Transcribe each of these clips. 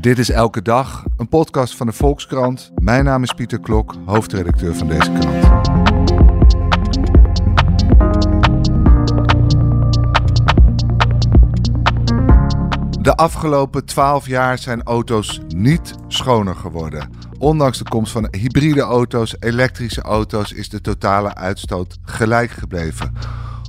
Dit is Elke Dag, een podcast van de Volkskrant. Mijn naam is Pieter Klok, hoofdredacteur van deze krant. De afgelopen 12 jaar zijn auto's niet schoner geworden. Ondanks de komst van hybride auto's, elektrische auto's, is de totale uitstoot gelijk gebleven.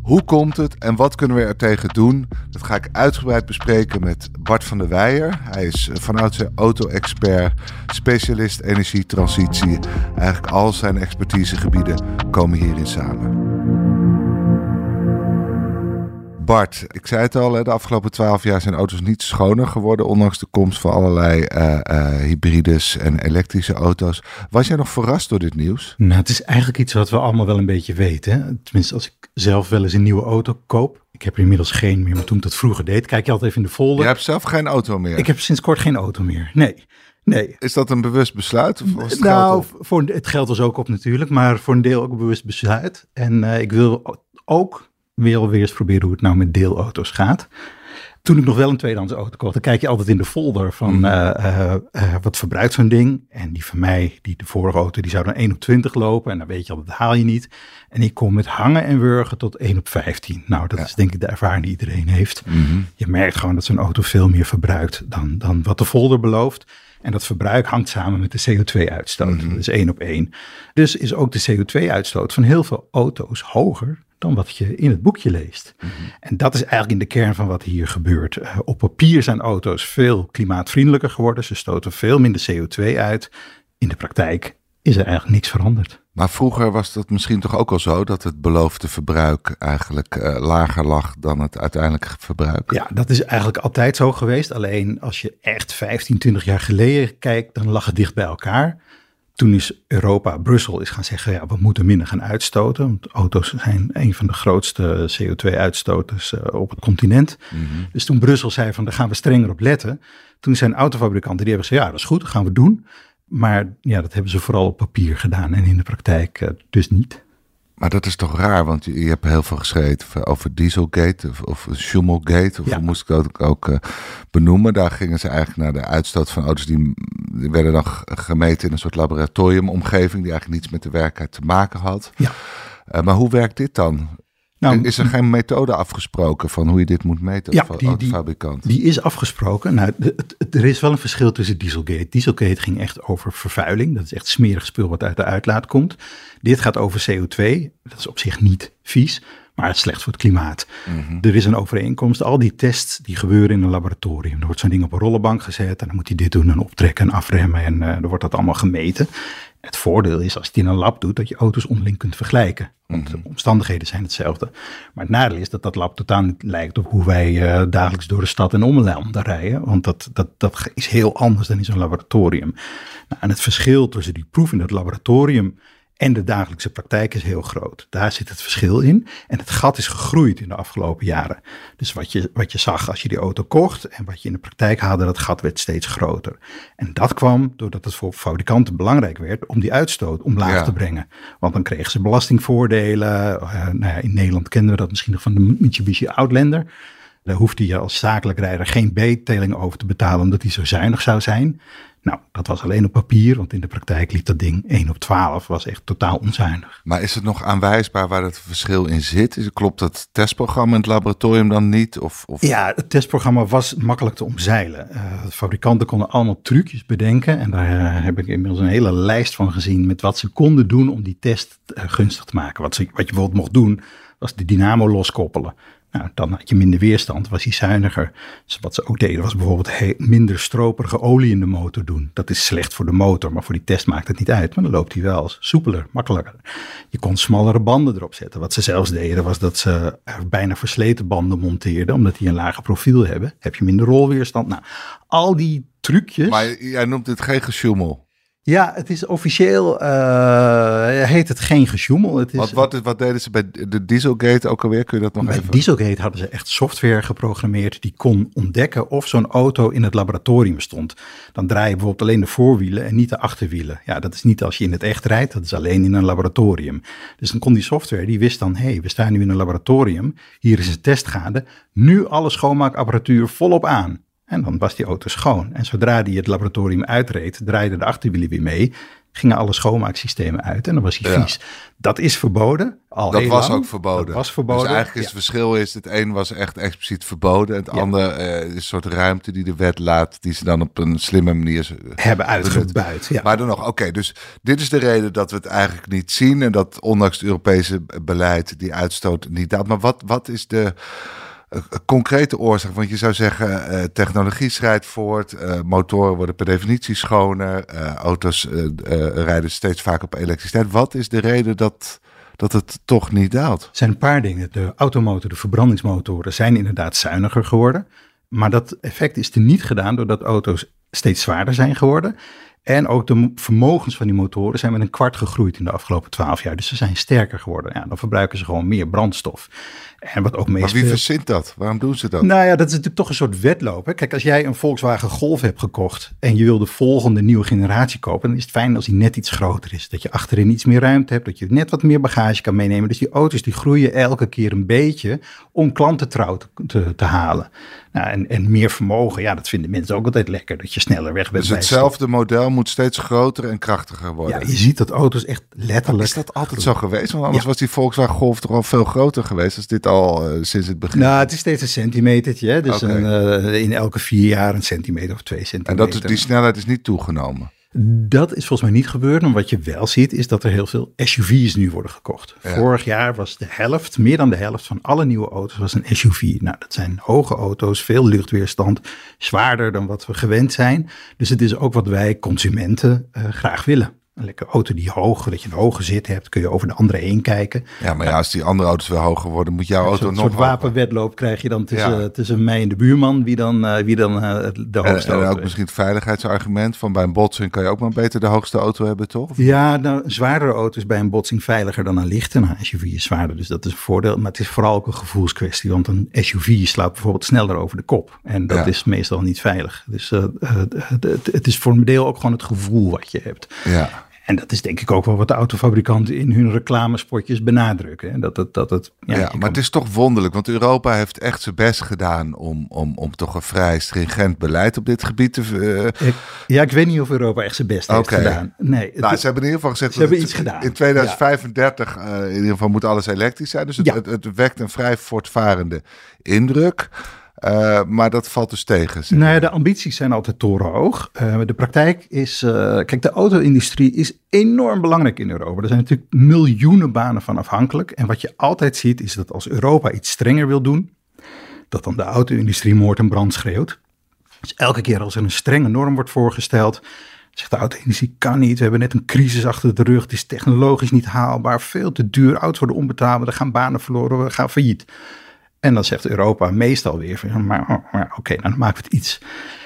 Hoe komt het en wat kunnen we er tegen doen? Dat ga ik uitgebreid bespreken met Bart van der Weijer. Hij is vanuit zijn auto-expert, specialist energietransitie. Eigenlijk al zijn expertisegebieden komen hierin samen. Bart, ik zei het al, de afgelopen twaalf jaar zijn auto's niet schoner geworden, ondanks de komst van allerlei uh, uh, hybrides en elektrische auto's. Was jij nog verrast door dit nieuws? Nou, het is eigenlijk iets wat we allemaal wel een beetje weten. Tenminste, als ik zelf wel eens een nieuwe auto koop. Ik heb er inmiddels geen meer, maar toen ik dat vroeger deed, kijk je altijd even in de folder. Je hebt zelf geen auto meer? Ik heb sinds kort geen auto meer, nee. Nee. Is dat een bewust besluit? Of was het nou, voor, het geld was ook op natuurlijk, maar voor een deel ook een bewust besluit. En uh, ik wil ook wil weer eens proberen hoe het nou met deelauto's gaat. Toen ik nog wel een tweedehands auto kocht, dan kijk je altijd in de folder van Mhm. uh, uh, uh, wat verbruikt zo'n ding. En die van mij, die de vorige auto, die zou dan 1 op 20 lopen. En dan weet je al, dat haal je niet. En ik kom met hangen en wurgen tot 1 op 15. Nou, dat Ja. is denk ik de ervaring die iedereen heeft. Mhm. Je merkt gewoon dat zo'n auto veel meer verbruikt dan, dan wat de folder belooft. En dat verbruik hangt samen met de CO2-uitstoot. Mhm. Dat is één op één. Dus is ook de CO2-uitstoot van heel veel auto's hoger dan wat je in het boekje leest. Mhm. En dat is eigenlijk in de kern van wat hier gebeurt. Uh, op papier zijn auto's veel klimaatvriendelijker geworden. Ze stoten veel minder CO2 uit. In de praktijk is er eigenlijk niks veranderd. Maar vroeger was dat misschien toch ook al zo dat het beloofde verbruik eigenlijk uh, lager lag dan het uiteindelijke verbruik? Ja, dat is eigenlijk altijd zo geweest. Alleen als je echt 15, 20 jaar geleden kijkt, dan lag het dicht bij elkaar. Toen is Europa, Brussel is gaan zeggen, ja, we moeten minder gaan uitstoten. Want auto's zijn een van de grootste CO2-uitstoters uh, op het continent. Mhm. Dus toen Brussel zei van, daar gaan we strenger op letten. Toen zijn autofabrikanten, die hebben gezegd, ja, dat is goed, dat gaan we doen. Maar ja, dat hebben ze vooral op papier gedaan en in de praktijk uh, dus niet. Maar dat is toch raar, want je, je hebt heel veel geschreven over Dieselgate of, of Schummelgate, of Ja. hoe moest ik dat ook uh, benoemen. Daar gingen ze eigenlijk naar de uitstoot van auto's, die, die werden dan gemeten in een soort laboratoriumomgeving, die eigenlijk niets met de werkelijkheid te maken had. Ja. Uh, maar hoe werkt dit dan? Nou, is er geen methode afgesproken van hoe je dit moet meten Ja, die- die- autofabrikant? Die is afgesproken. Nou, het- er is wel een verschil tussen Dieselgate. Dieselgate ging echt over vervuiling. Dat is echt smerig spul wat uit de uitlaat komt. Dit gaat over CO2. Dat is op zich niet vies, maar het is slecht voor het klimaat. Mhm. Er is een overeenkomst. Al die tests die gebeuren in een laboratorium. Er wordt zo'n ding op een rollenbank gezet en dan moet hij dit doen en optrekken en afremmen. En uh, dan wordt dat allemaal gemeten. Het voordeel is als je het in een lab doet, dat je auto's onderling kunt vergelijken. Want de omstandigheden zijn hetzelfde. Maar het nadeel is dat dat lab totaal niet lijkt op hoe wij uh, dagelijks door de stad en om een land rijden. Want dat, dat, dat is heel anders dan in zo'n laboratorium. Nou, en het verschil tussen die proef in het laboratorium en de dagelijkse praktijk is heel groot. Daar zit het verschil in. En het gat is gegroeid in de afgelopen jaren. Dus wat je, wat je zag als je die auto kocht en wat je in de praktijk haalde, dat gat werd steeds groter. En dat kwam doordat het voor fabrikanten belangrijk werd om die uitstoot omlaag Ja. te brengen. Want dan kregen ze belastingvoordelen. Uh, nou ja, in Nederland kennen we dat misschien nog van de Mitsubishi Outlander. Daar hoefde je als zakelijk rijder geen B-teling over te betalen omdat die zo zuinig zou zijn. Nou, dat was alleen op papier, want in de praktijk liep dat ding 1 op 12, was echt totaal onzuinig. Maar is het nog aanwijsbaar waar het verschil in zit? Is, klopt het testprogramma in het laboratorium dan niet? Of, of... Ja, het testprogramma was makkelijk te omzeilen. Uh, fabrikanten konden allemaal trucjes bedenken en daar uh, heb ik inmiddels een hele lijst van gezien met wat ze konden doen om die test uh, gunstig te maken. Wat, ze, wat je bijvoorbeeld mocht doen, was de dynamo loskoppelen. Nou, dan had je minder weerstand, was hij zuiniger. Dus wat ze ook deden was bijvoorbeeld minder stroperige olie in de motor doen. Dat is slecht voor de motor, maar voor die test maakt het niet uit. Maar dan loopt hij wel soepeler, makkelijker. Je kon smallere banden erop zetten. Wat ze zelfs deden was dat ze bijna versleten banden monteerden, omdat die een lager profiel hebben. Heb je minder rolweerstand. Nou, al die trucjes. Maar jij noemt dit geen gesjoemel. Ja, het is officieel, uh, heet het geen gesjoemel. Het is, wat, wat, wat, deden ze bij de Dieselgate ook alweer? Kun je dat nog bij even? Dieselgate hadden ze echt software geprogrammeerd die kon ontdekken of zo'n auto in het laboratorium stond. Dan draai je bijvoorbeeld alleen de voorwielen en niet de achterwielen. Ja, dat is niet als je in het echt rijdt, dat is alleen in een laboratorium. Dus dan kon die software, die wist dan, hé, hey, we staan nu in een laboratorium, hier is een test gaande, nu alle schoonmaakapparatuur volop aan. En dan was die auto schoon. En zodra die het laboratorium uitreed, draaiden de achterwielen weer mee gingen alle schoonmaaksystemen uit en dan was hij vies. Dat is verboden. Al dat was lang. ook verboden. Dat was verboden. Dus eigenlijk is het verschil is, het een was echt expliciet verboden. Het andere uh, is een soort ruimte die de wet laat, die ze dan op een slimme manier hebben uitgebuit. Maar dan nog, oké, dus dit is de reden dat we het eigenlijk niet zien en dat ondanks het Europese beleid die uitstoot niet daalt. Maar wat, wat is de concrete oorzaak? Want je zou zeggen, uh, technologie schrijdt voort, uh, motoren worden per definitie schoner, uh, auto's rijden steeds vaker op elektriciteit. Wat is de reden dat, dat het toch niet daalt? Er zijn een paar dingen. De automotoren, de verbrandingsmotoren zijn inderdaad zuiniger geworden. Maar dat effect is er niet gedaan doordat auto's steeds zwaarder zijn geworden. En ook de vermogens van die motoren zijn met een kwart gegroeid in de afgelopen twaalf jaar. Dus ze zijn sterker geworden. Ja, dan verbruiken ze gewoon meer brandstof. En wat ook meestal. Maar wie verzint dat? Waarom doen ze dat? Nou ja, dat is natuurlijk toch een soort wedloop. Hè? Kijk, als jij een Volkswagen Golf hebt gekocht en je wil de volgende nieuwe generatie kopen, dan is het fijn als die net iets groter is. Dat je achterin iets meer ruimte hebt, dat je net wat meer bagage kan meenemen. Dus die auto's die groeien elke keer een beetje om klanten trouw te, te, halen. Nou, en, en meer vermogen, ja, dat vinden mensen ook altijd lekker. Dat je sneller weg bent. Dus hetzelfde model moet steeds groter en krachtiger worden. Ja, je ziet dat auto's echt letterlijk. Is dat altijd zo geweest? Want anders was die Volkswagen Golf toch al veel groter geweest als dit al uh, sinds het begin. Nou, het is steeds een centimetertje. Dus een, uh, in elke vier jaar een centimeter of twee centimeter. En dat, die snelheid is niet toegenomen? Dat is volgens mij niet gebeurd. Maar wat je wel ziet, is dat er heel veel SUV's nu worden gekocht. Vorig jaar was de helft, meer dan de helft van alle nieuwe auto's was een SUV. Nou, dat zijn hoge auto's, veel luchtweerstand, zwaarder dan wat we gewend zijn. Dus het is ook wat wij consumenten uh, graag willen. Een lekker auto die hoog, dat je een hoge zit hebt, kun je over de andere heen kijken. Ja, maar ja, als die andere auto's weer hoger worden, moet jouw auto nog Een soort wapenwedloop krijg je dan tussen, tussen mij en de buurman, wie dan, uh, wie dan uh, de hoogste en, en ook misschien het veiligheidsargument van bij een botsing kan je ook maar beter de hoogste auto hebben, toch? Ja, nou, een zwaardere auto is bij een botsing veiliger dan een lichte. Nou, SUV is zwaarder, dus dat is een voordeel. Maar het is vooral ook een gevoelskwestie, want een SUV slaat bijvoorbeeld sneller over de kop. En dat is meestal niet veilig. Dus uh, het, het is voor een deel ook gewoon het gevoel wat je hebt. Ja. En dat is denk ik ook wel wat de autofabrikanten in hun reclamespotjes benadrukken. Dat het, dat het, ja, maar het is toch wonderlijk, want Europa heeft echt zijn best gedaan om, om, om toch een vrij stringent beleid op dit gebied te... Uh... ja, ik weet niet of Europa echt zijn best heeft gedaan. Nee, nou, ze hebben in ieder geval gezegd ze hebben iets gedaan. in 2035 uh, in ieder geval moet alles elektrisch zijn. Dus het, het, het wekt een vrij voortvarende indruk. Uh, maar dat valt dus tegen. Nou ja, de ambities zijn altijd torenhoog. Uh, de praktijk is. Uh, kijk, de auto-industrie is enorm belangrijk in Europa. Er zijn natuurlijk miljoenen banen van afhankelijk. En wat je altijd ziet, is dat als Europa iets strenger wil doen, dat dan de auto-industrie moord en brand schreeuwt. Dus elke keer als er een strenge norm wordt voorgesteld, zegt de auto-industrie kan niet. We hebben net een crisis achter de rug. Het is technologisch niet haalbaar. Veel te duur. Auto's worden onbetaalbaar. Er gaan banen verloren. We gaan failliet. En dan zegt Europa meestal weer van, maar, maar oké, nou, dan maken we het iets.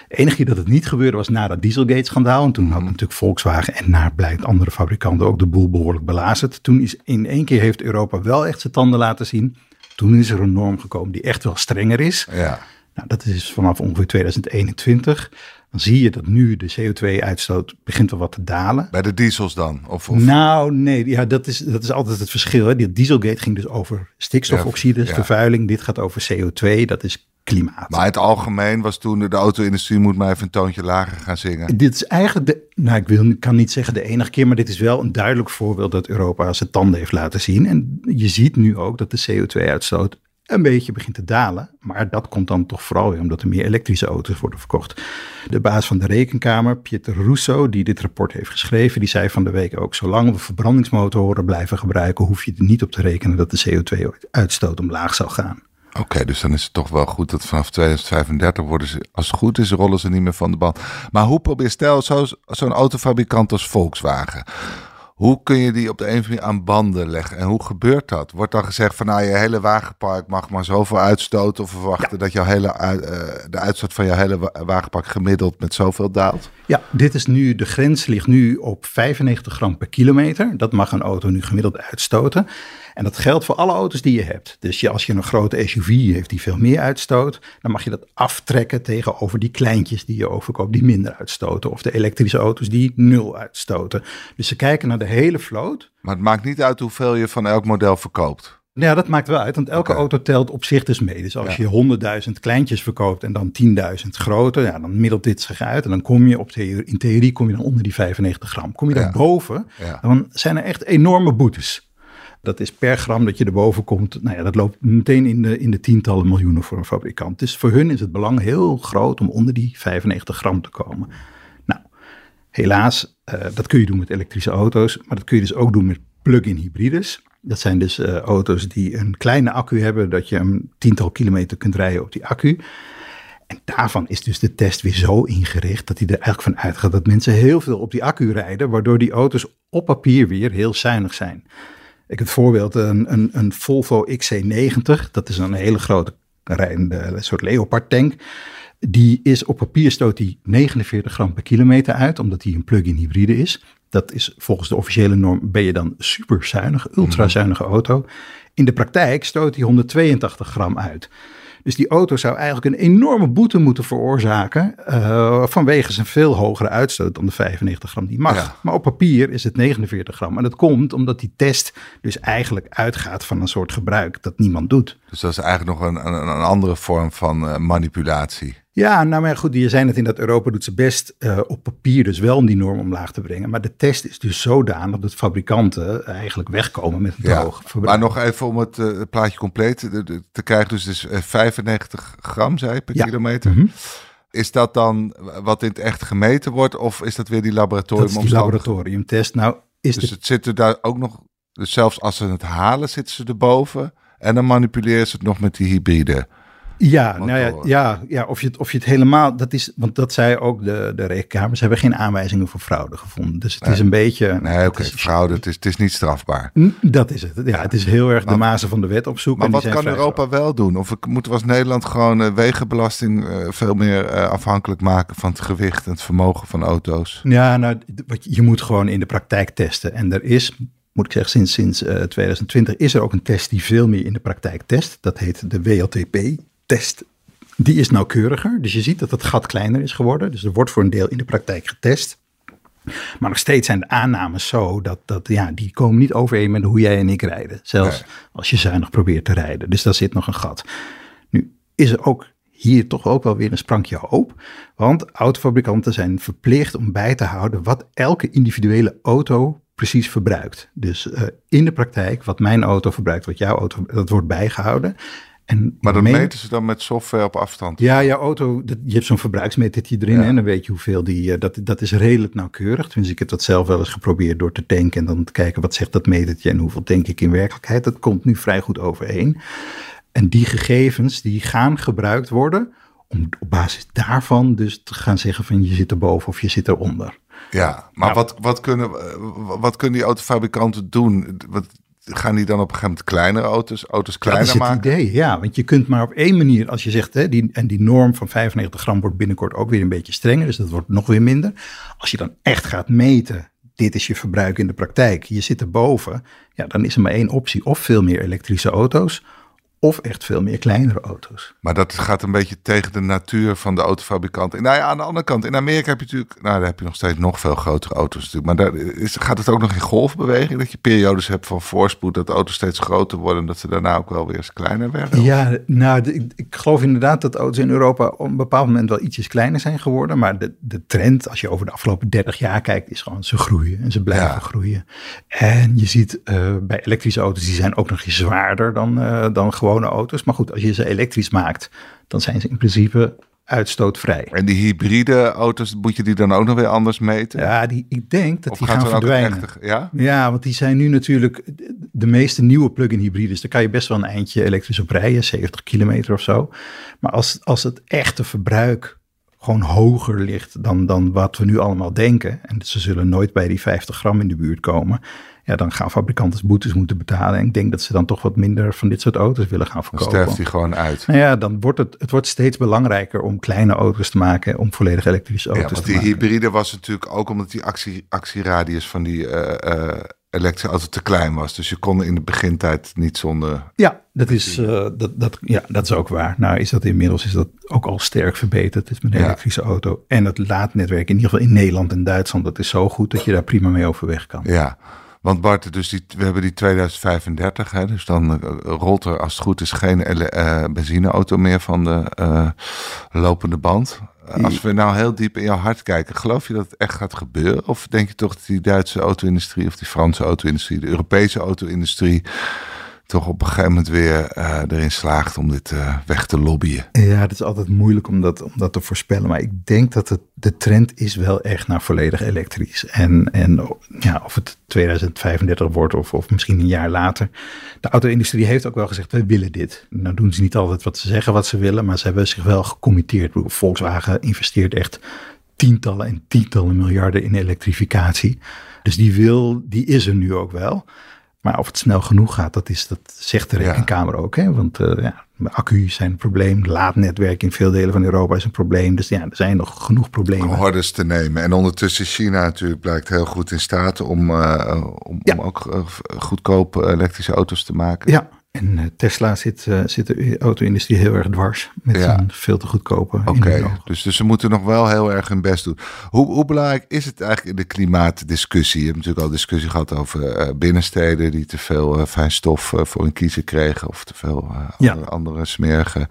De enige keer dat het niet gebeurde was na dat Dieselgate-schandaal. En toen had natuurlijk Volkswagen en naar blijkt andere fabrikanten ook de boel behoorlijk belazerd. Toen is in één keer heeft Europa wel echt zijn tanden laten zien. Toen is er een norm gekomen die echt wel strenger is. Ja. Nou, dat is vanaf ongeveer 2021 dan zie je dat nu de CO2-uitstoot begint wel wat te dalen. Bij de diesels dan? Of, of? Nou, nee, ja, dat, is, dat is altijd het verschil. Hè. Die Dieselgate ging dus over stikstofoxides, ja, vervuiling. Dit gaat over CO2, dat is klimaat. Maar het algemeen was toen de auto-industrie moet maar even een toontje lager gaan zingen. Dit is eigenlijk de, nou ik wil, kan niet zeggen de enige keer, maar dit is wel een duidelijk voorbeeld dat Europa zijn tanden heeft laten zien. En je ziet nu ook dat de CO2-uitstoot een beetje begint te dalen. Maar dat komt dan toch vooral weer omdat er meer elektrische auto's worden verkocht. De baas van de rekenkamer, Pieter Russo, die dit rapport heeft geschreven, die zei van de week ook: zolang we verbrandingsmotoren blijven gebruiken, hoef je er niet op te rekenen dat de CO2-uitstoot omlaag zal gaan. Oké, dus dan is het toch wel goed dat vanaf 2035 worden ze, als het goed is, rollen ze niet meer van de band. Maar hoe probeer, stel zo'n autofabrikant als Volkswagen hoe kun je die op de een of andere manier aan banden leggen? En hoe gebeurt dat? Wordt dan gezegd van nou, je hele wagenpark mag maar zoveel uitstoten of verwachten dat jouw hele, uh, de uitstoot van jouw hele wagenpark gemiddeld met zoveel daalt? Ja, dit is nu, de grens ligt nu op 95 gram per kilometer. Dat mag een auto nu gemiddeld uitstoten. En dat geldt voor alle auto's die je hebt. Dus je, als je een grote SUV heeft die veel meer uitstoot, dan mag je dat aftrekken tegenover die kleintjes die je overkoopt die minder uitstoten. Of de elektrische auto's die nul uitstoten. Dus ze kijken naar de hele vloot. Maar het maakt niet uit hoeveel je van elk model verkoopt. Ja, dat maakt wel uit, want elke auto telt op zich dus mee. Dus als Ja. je 100.000 kleintjes verkoopt en dan 10.000 grote, ja, dan middelt dit zich uit. En dan kom je op theorie, in theorie kom je dan onder die 95 gram. Kom je Ja. daarboven, Ja. dan zijn er echt enorme boetes. Dat is per gram dat je erboven komt. Nou ja, dat loopt meteen in de, in de tientallen miljoenen voor een fabrikant. Dus voor hun is het belang heel groot om onder die 95 gram te komen. Nou, helaas, eh, dat kun je doen met elektrische auto's, maar dat kun je dus ook doen met plug-in hybrides. Dat zijn dus eh, auto's die een kleine accu hebben, dat je een tiental kilometer kunt rijden op die accu. En daarvan is dus de test weer zo ingericht dat hij er eigenlijk van uitgaat dat mensen heel veel op die accu rijden, waardoor die auto's op papier weer heel zuinig zijn. Ik het voorbeeld, een, een, een Volvo XC90, dat is een hele grote rijdende een soort Leopard tank. Die is op papier stoot die 49 gram per kilometer uit, omdat die een plug-in hybride is. Dat is volgens de officiële norm ben je dan super zuinig, ultra zuinige auto. In de praktijk stoot die 182 gram uit. Dus die auto zou eigenlijk een enorme boete moeten veroorzaken eh, vanwege zijn veel hogere uitstoot dan de 95 gram die mag. Ja. Maar op papier is het 49 gram. En dat komt omdat die test dus eigenlijk uitgaat van een soort gebruik dat niemand doet. Dus dat is eigenlijk nog een, een, een andere vorm van eh, manipulatie. Ja, nou maar goed, je zei het in dat Europa doet zijn best eh, op papier dus wel om die norm omlaag te brengen. Maar de test is dus zodanig dat fabrikanten eigenlijk wegkomen met een Ja. hoog verbruik. Maar nog even om het eh, plaatje compleet te, krijgen. Dus het is eh, 95 gram, zei je, per Ja. kilometer. Mhm. Is dat dan wat in het echt gemeten wordt? Of is dat weer die Dat is die laboratoriumtest. Nou, is Dus de het zit er daar ook nog... Dus zelfs als ze het halen, zitten ze erboven. En dan manipuleren ze het nog met die hybride. Ja, nou ja, ja, ja of, je het, of je het helemaal, dat is, want dat zei ook de, de rekenkamer, ze hebben geen aanwijzingen voor fraude gevonden. Dus het is een beetje... Nee, oké, fraude, het is, het is niet strafbaar. Dat is het. Ja, het is heel erg de mazen van de wet opzoeken. Maar wat kan Europa wel doen? Of ik- moeten we als Nederland gewoon eh, wegenbelasting eh, veel meer eh, afhankelijk maken van het gewicht en het vermogen van auto's? Ja, nou, wat je, moet gewoon in de praktijk testen. En er is, moet ik zeggen, sinds, sinds eh, 2020 is er ook een test die veel meer in de praktijk test. Dat heet de Die is nauwkeuriger. Dus je ziet dat het gat kleiner is geworden. Dus er wordt voor een deel in de praktijk getest. Maar nog steeds zijn de aannames zo dat, dat ja, die komen niet overeen met hoe jij en ik rijden. Zelfs Nee. als je zuinig probeert te rijden. Dus daar zit nog een gat. Nu is er ook hier toch ook wel weer een sprankje hoop. Want autofabrikanten zijn verplicht om bij te houden wat elke individuele auto precies verbruikt. Dus eh, in de praktijk, wat mijn auto verbruikt, wat jouw auto, dat wordt bijgehouden. En Maar dat meen- meten ze dan met software op afstand? ja, jouw auto, dat, je hebt zo'n verbruiksmetertje erin Ja. en dan weet je hoeveel die, eh, dat, dat is redelijk nauwkeurig. Tenminste, ik heb dat zelf wel eens geprobeerd door te tanken en dan te kijken wat zegt dat metertje en hoeveel tank ik in werkelijkheid. Dat komt nu vrij goed overeen. En die gegevens, die gaan gebruikt worden om op basis daarvan dus te gaan zeggen van je zit erboven of je zit eronder. Ja, maar Nou. wat, wat, kunnen, eh, wat kunnen die autofabrikanten doen? Wat, gaan die dan op een gegeven moment kleinere auto's, auto's Dat kleiner is het maken? idee, ja. Want je kunt maar op één manier, als je zegt, hè, die, en die norm van 95 gram wordt binnenkort ook weer een beetje strenger, dus dat wordt nog weer minder. Als je dan echt gaat meten, dit is je verbruik in de praktijk, je zit erboven, ja, dan is er maar één optie. Of veel meer elektrische auto's, of echt veel meer kleinere auto's. Maar dat gaat een beetje tegen de natuur van de autofabrikanten. Nou ja, aan de andere kant, in Amerika heb je natuurlijk, nou daar heb je nog steeds nog veel grotere auto's natuurlijk. Maar daar is, gaat het ook nog in golfbeweging, dat je periodes hebt van voorspoed, dat auto's steeds groter worden, en dat ze daarna ook wel weer eens kleiner werden? Ja, nou, ik, ik geloof inderdaad dat auto's in Europa op een bepaald moment wel ietsjes kleiner zijn geworden. Maar de, de trend, als je over de afgelopen 30 jaar kijkt, is gewoon ze groeien en ze blijven Ja. groeien. En je ziet eh, bij elektrische auto's, die zijn ook nog eens zwaarder dan, eh, dan gewone auto's. Maar goed, als je ze elektrisch maakt, dan zijn ze in principe uitstootvrij. En die hybride auto's, moet je die dan ook nog weer anders meten? Ja, die, ik denk dat of die gaan er verdwijnen. ja? Ja, want die zijn nu natuurlijk de meeste nieuwe plug-in hybrides. Daar kan je best wel een eindje elektrisch op rijden, 70 kilometer of zo. Maar als, als het echte verbruik gewoon hoger ligt dan, dan wat we nu allemaal denken, en ze zullen nooit bij die 50 gram in de buurt komen, ja, dan gaan fabrikanten boetes moeten betalen. En ik denk dat ze dan toch wat minder van dit soort auto's willen gaan Dan verkopen. sterft die gewoon uit. Nou ja, dan wordt het, het wordt steeds belangrijker om kleine auto's te maken, om volledig elektrische Ja, auto's want te die maken. hybride was natuurlijk ook omdat die actie, actieradius van die eh, eh, elektrische auto te klein was. Dus je kon in de begintijd niet zonder... Ja, dat is, eh, dat, dat, ja, dat is ook waar. Nou is dat inmiddels is dat ook al sterk verbeterd. Het is met een Ja. elektrische auto. En het laadnetwerk, in ieder geval in Nederland en Duitsland, dat is zo goed dat je daar prima mee overweg kan. Ja, Want Bart, dus die, we hebben die 2035, hè, dus dan uh, rolt er als het goed is geen uh, benzineauto meer van de uh, lopende band. Als we nou heel diep in jouw hart kijken, geloof je dat het echt gaat gebeuren? Of denk je toch dat die Duitse auto-industrie of die Franse auto-industrie, de Europese auto-industrie toch op een gegeven moment weer uh, erin slaagt om dit uh, weg te lobbyen. Ja, het is altijd moeilijk om dat, om dat te voorspellen. Maar ik denk dat het, de trend is wel echt naar volledig elektrisch. En, en ja, of het 2035 wordt of, of misschien een jaar later. De auto-industrie heeft ook wel gezegd, wij willen dit. Nou doen ze niet altijd wat ze zeggen wat ze willen, maar ze hebben zich wel gecommitteerd. Volkswagen investeert echt tientallen en tientallen miljarden in elektrificatie. Dus die wil, die is er nu ook wel. Maar of het snel genoeg gaat, dat, is, dat zegt de rekenkamer ook. Hè? Want uh, ja, accu's zijn een probleem. Laadnetwerk in veel delen van Europa is een probleem. Dus ja, er zijn nog genoeg problemen. Hordes te nemen. En ondertussen China natuurlijk blijkt heel goed in staat om, uh, om, ja. om, ook uh, goedkope elektrische auto's te maken. Ja, en uh, Tesla zit, uh, zit de auto-industrie heel erg dwars met ja. een veel te goedkope. Oké, okay. dus, dus ze moeten nog wel heel erg hun best doen. Hoe, hoe belangrijk is het eigenlijk in de klimaatdiscussie? Je hebt natuurlijk al discussie gehad over uh, binnensteden die te veel fijnstof voor hun kiezen kregen of te veel ja. andere, andere smerige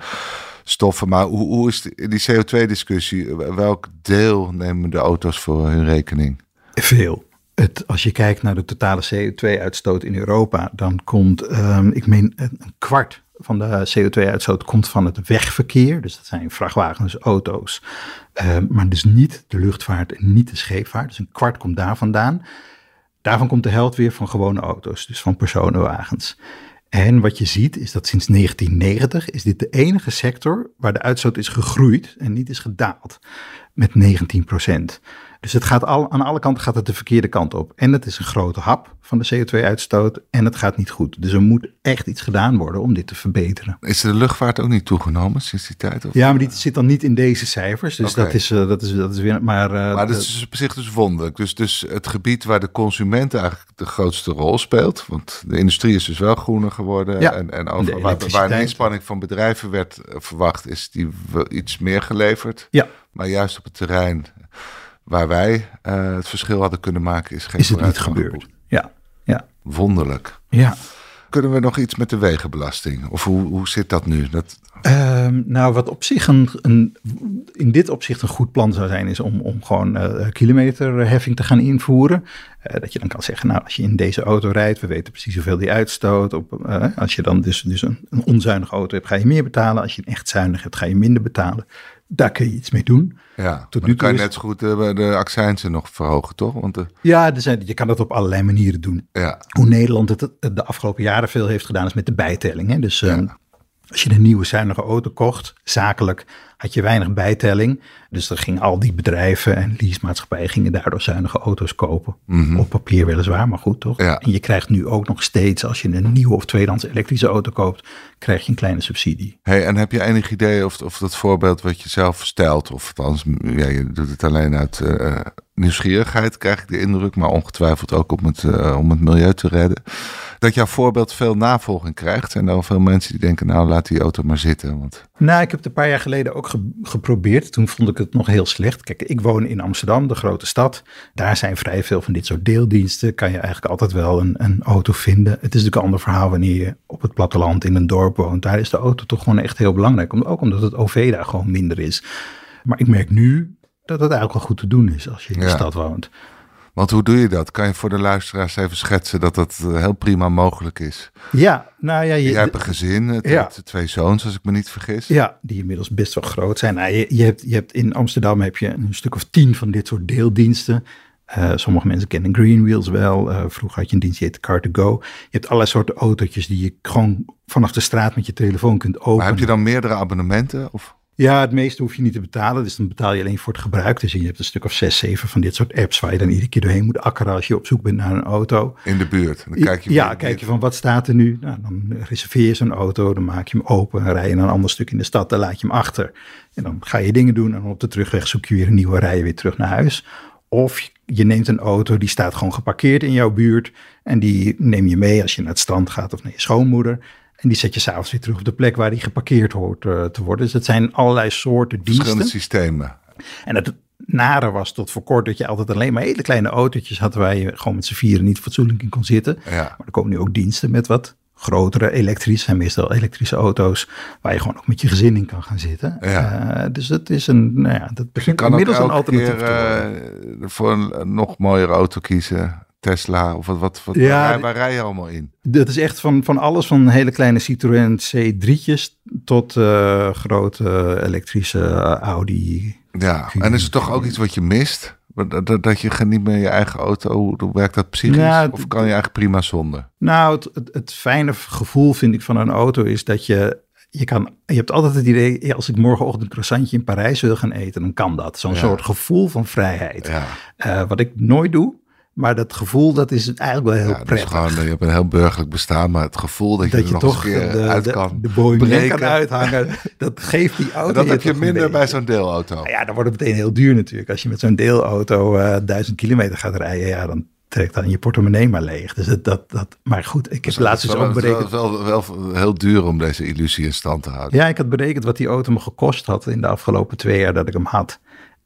stoffen. Maar hoe, hoe is die, die CO2-discussie? Welk deel nemen de auto's voor hun rekening? Veel als je kijkt naar de totale CO2-uitstoot in Europa, dan komt, um, ik meen, een kwart van de CO2-uitstoot komt van het wegverkeer. Dus dat zijn vrachtwagens, auto's, um, maar dus niet de luchtvaart en niet de scheepvaart. Dus een kwart komt daar vandaan. Daarvan komt de helft weer van gewone auto's, dus van personenwagens. En wat je ziet is dat sinds 1990 is dit de enige sector waar de uitstoot is gegroeid en niet is gedaald met 19 procent. Dus het gaat al, aan alle kanten gaat het de verkeerde kant op. En het is een grote hap van de CO2-uitstoot en het gaat niet goed. Dus er moet echt iets gedaan worden om dit te verbeteren. Is de luchtvaart ook niet toegenomen sinds die tijd? Of? Ja, maar die zit dan niet in deze cijfers. Dus okay. dat, is, uh, dat, is, dat is weer. Maar, uh, maar dat is op zich dus wonderlijk. Dus, dus het gebied waar de consument eigenlijk de grootste rol speelt. Want de industrie is dus wel groener geworden. Ja, en, en over, waar, waar een inspanning van bedrijven werd verwacht, is die iets meer geleverd. Ja. Maar juist op het terrein waar wij uh, het verschil hadden kunnen maken, is geen Is het niet gebeurd? Ja, ja. Wonderlijk. Ja. Kunnen we nog iets met de wegenbelasting? Of hoe, hoe zit dat nu? Dat... Um, nou, wat op zich een, een, in dit opzicht een goed plan zou zijn, is om, om gewoon uh, kilometerheffing te gaan invoeren. Uh, dat je dan kan zeggen, nou, als je in deze auto rijdt, we weten precies hoeveel die uitstoot. Op, als je dan dus, dus een, een onzuinige auto hebt, ga je meer betalen. Als je een echt zuinig hebt, ga je minder betalen. Daar kun je iets mee doen. Ja, Tot nu kan je net zo goed de, de accijnsen nog verhogen, toch? Want de... Ja, er zijn, je kan dat op allerlei manieren doen. Ja. Hoe Nederland het de afgelopen jaren veel heeft gedaan, is met de bijtelling. Hè? Dus ja. um, als je een nieuwe zuinige auto kocht, zakelijk, had je weinig bijtelling. Dus er gingen al die bedrijven en leasemaatschappijen gingen daardoor zuinige auto's kopen. Mhm. Mm -hmm. Op papier weliswaar, maar goed toch? Ja. En je krijgt nu ook nog steeds, als je een nieuwe of tweedehands elektrische auto koopt, krijg je een kleine subsidie. Hey, en heb je enig idee of, of dat voorbeeld wat je zelf stelt, of althans, ja, je doet het alleen uit uh, nieuwsgierigheid, krijg ik de indruk, maar ongetwijfeld ook om het, uh, om het milieu te redden. Dat jouw voorbeeld veel navolging krijgt. En dan veel mensen die denken, nou laat die auto maar zitten. Want... Nou, ik heb het een paar jaar geleden ook ge geprobeerd. Toen vond ik het nog heel slecht. Kijk, ik woon in Amsterdam, de grote stad. Daar zijn vrij veel van dit soort deeldiensten. Kan je eigenlijk altijd wel een, een auto vinden. Het is natuurlijk een ander verhaal wanneer je op het platteland in een dorp woont. Daar is de auto toch gewoon echt heel belangrijk. Ook omdat het OV daar gewoon minder is. Maar ik merk nu dat het eigenlijk wel goed te doen is als je in de Ja. stad woont. Want hoe doe je dat? Kan je voor de luisteraars even schetsen dat dat eh, heel prima mogelijk is? Ja, nou ja, je, Jij hebt een gezin, het, Ja. twee zoons als ik me niet vergis. Ja, die inmiddels best wel groot zijn. Nou, je, je, hebt, je hebt in Amsterdam heb je een stuk of tien van dit soort deeldiensten. Eh, sommige mensen kennen Greenwheels wel. Eh, vroeger had je een dienst die heette Car2Go. Je hebt allerlei soorten autootjes die je gewoon vanaf de straat met je telefoon kunt openen. Maar heb je dan meerdere abonnementen? Of? Ja, het meeste hoef je niet te betalen. Dus dan betaal je alleen voor het gebruik. Dus je hebt een stuk of zes, zeven van dit soort apps waar je dan iedere keer doorheen moet akkeren als je op zoek bent naar een auto. In de buurt. Dan kijk je ja, kijk je van wat staat er nu. Nou, dan reserveer je zo'n auto, dan maak je hem open, dan rij je naar een ander stuk in de stad, dan laat je hem achter. En dan ga je dingen doen en op de terugweg zoek je weer een nieuwe rij weer terug naar huis. Of je neemt een auto die staat gewoon geparkeerd in jouw buurt en die neem je mee als je naar het strand gaat of naar je schoonmoeder. En die zet je s'avonds weer terug op de plek waar die geparkeerd hoort eh, te worden. Dus het zijn allerlei soorten diensten. verschillende systemen. En het, nare was tot voor kort dat je altijd alleen maar hele kleine autootjes had waar je gewoon met z'n vieren niet fatsoenlijk in kon zitten. Ja. Maar er komen nu ook diensten met wat grotere elektrische, zijn meestal elektrische auto's, waar je gewoon ook met je gezin in kan gaan zitten. Ja. Eh, dus het is een, nou ja, dat begint kan ook inmiddels een alternatief keer eh, voor een, een nog mooiere auto kiezen. Tesla of wat, wat, wat Ja, waar, rij- die- waar rij je allemaal in? Dat is echt van, van alles van hele kleine Citroën C3'tjes tot eh, grote elektrische eh, Audi. Ja, en is er toch ook iets wat je mist? Dat, dat, je niet meer je eigen auto, hoe, werkt dat psychisch? Ja, of kan je eigenlijk prima zonder? Nou, het, het, het fijne gevoel vind ik van een auto is dat je, je kan, je hebt altijd het idee, ja, als ik morgenochtend een croissantje in Parijs wil gaan eten, dan kan dat. Zo'n Ja. soort gevoel van vrijheid. Ja, Eh, wat ik nooit doe, maar dat gevoel, dat is eigenlijk wel heel ja dat is prettig. gewoon, je hebt een heel burgerlijk bestaan, maar het gevoel dat je dat er je nog toch eens een keer de, uit de, kan de breken. kan uithangen, dat geeft die auto En dat heb je minder bij zo'n deelauto. Nou ja, dan wordt het meteen heel duur natuurlijk. Als je met zo'n deelauto eh duizend kilometer gaat rijden, ja, dan trekt dan je portemonnee maar leeg. Dus dat, dat, dat maar goed, ik heb laatst het eens is ook berekend. wel, wel, wel heel duur om deze illusie in stand te houden. Ja, ik had berekend wat die auto me gekost had in de afgelopen twee jaar dat ik hem had.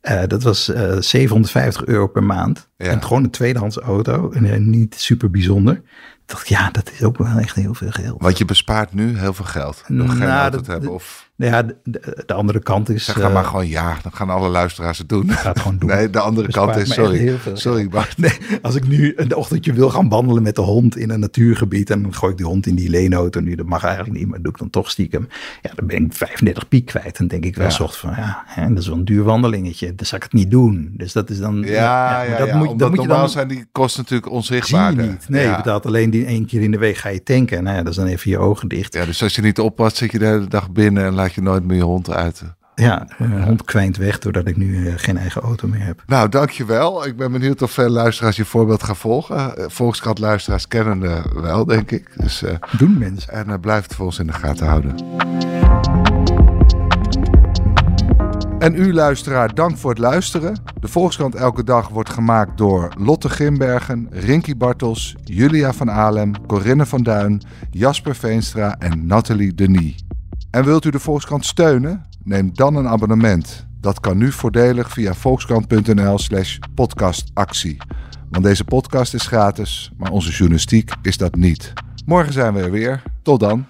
Eh, dat was eh 750 euro per maand. Ja. En gewoon een tweedehands auto. En eh, niet super bijzonder. Ik dacht, ja, dat is ook wel echt heel veel geld. Want je bespaart nu heel veel geld door geen auto dat- te hebben. Of Nou ja, de, de- de andere kant is... zeg dan eh, maar gewoon ja, dan gaan alle luisteraars het doen. Ga het gewoon doen. Nee, de andere Bespaart kant is, sorry, veel sorry. Nee, als ik nu een ochtendje wil gaan wandelen met de hond in een natuurgebied en dan gooi ik die hond in die leenauto nu, dat mag eigenlijk niet, maar doe ik dan toch stiekem. Ja, dan ben ik 35 piek kwijt. Dan denk ik wel Ja. zocht van, ja, hè, dat is wel een duur wandelingetje. Dan zou ik het niet doen. Dus dat is dan... Ja, maar ja, dat ja, moet, dat moet je dan... zijn die kosten natuurlijk Zie onzichtbaar. je niet. Nee, ja. je betaalt alleen die één keer in de week ga je tanken. Nou ja, dat is dan even je ogen dicht. Ja, dus als je niet oppast, zit je de hele dag binnen en laat je nooit meer je hond uit. Ja, een hond kwijnt weg doordat ik nu eh, geen eigen auto meer heb. Nou, dankjewel. Ik ben benieuwd of veel luisteraars je voorbeeld gaan volgen. Eh, Volkskrant luisteraars kennen eh, wel, denk ik. Dus, eh, Doen mensen. en eh, blijf het voor ons in de gaten houden. En u luisteraar, dank voor het luisteren. De Volkskrant Elke Dag wordt gemaakt door Lotte Grimbergen, Rinky Bartels, Julia van Alem, Corinne van Duin, Jasper Veenstra en Nathalie Denis. En wilt u de Volkskrant steunen? Neem dan een abonnement. Dat kan nu voordelig via volkskrant.nl slash podcastactie. Want deze podcast is gratis, maar onze journalistiek is dat niet. Morgen zijn we er weer. Tot dan.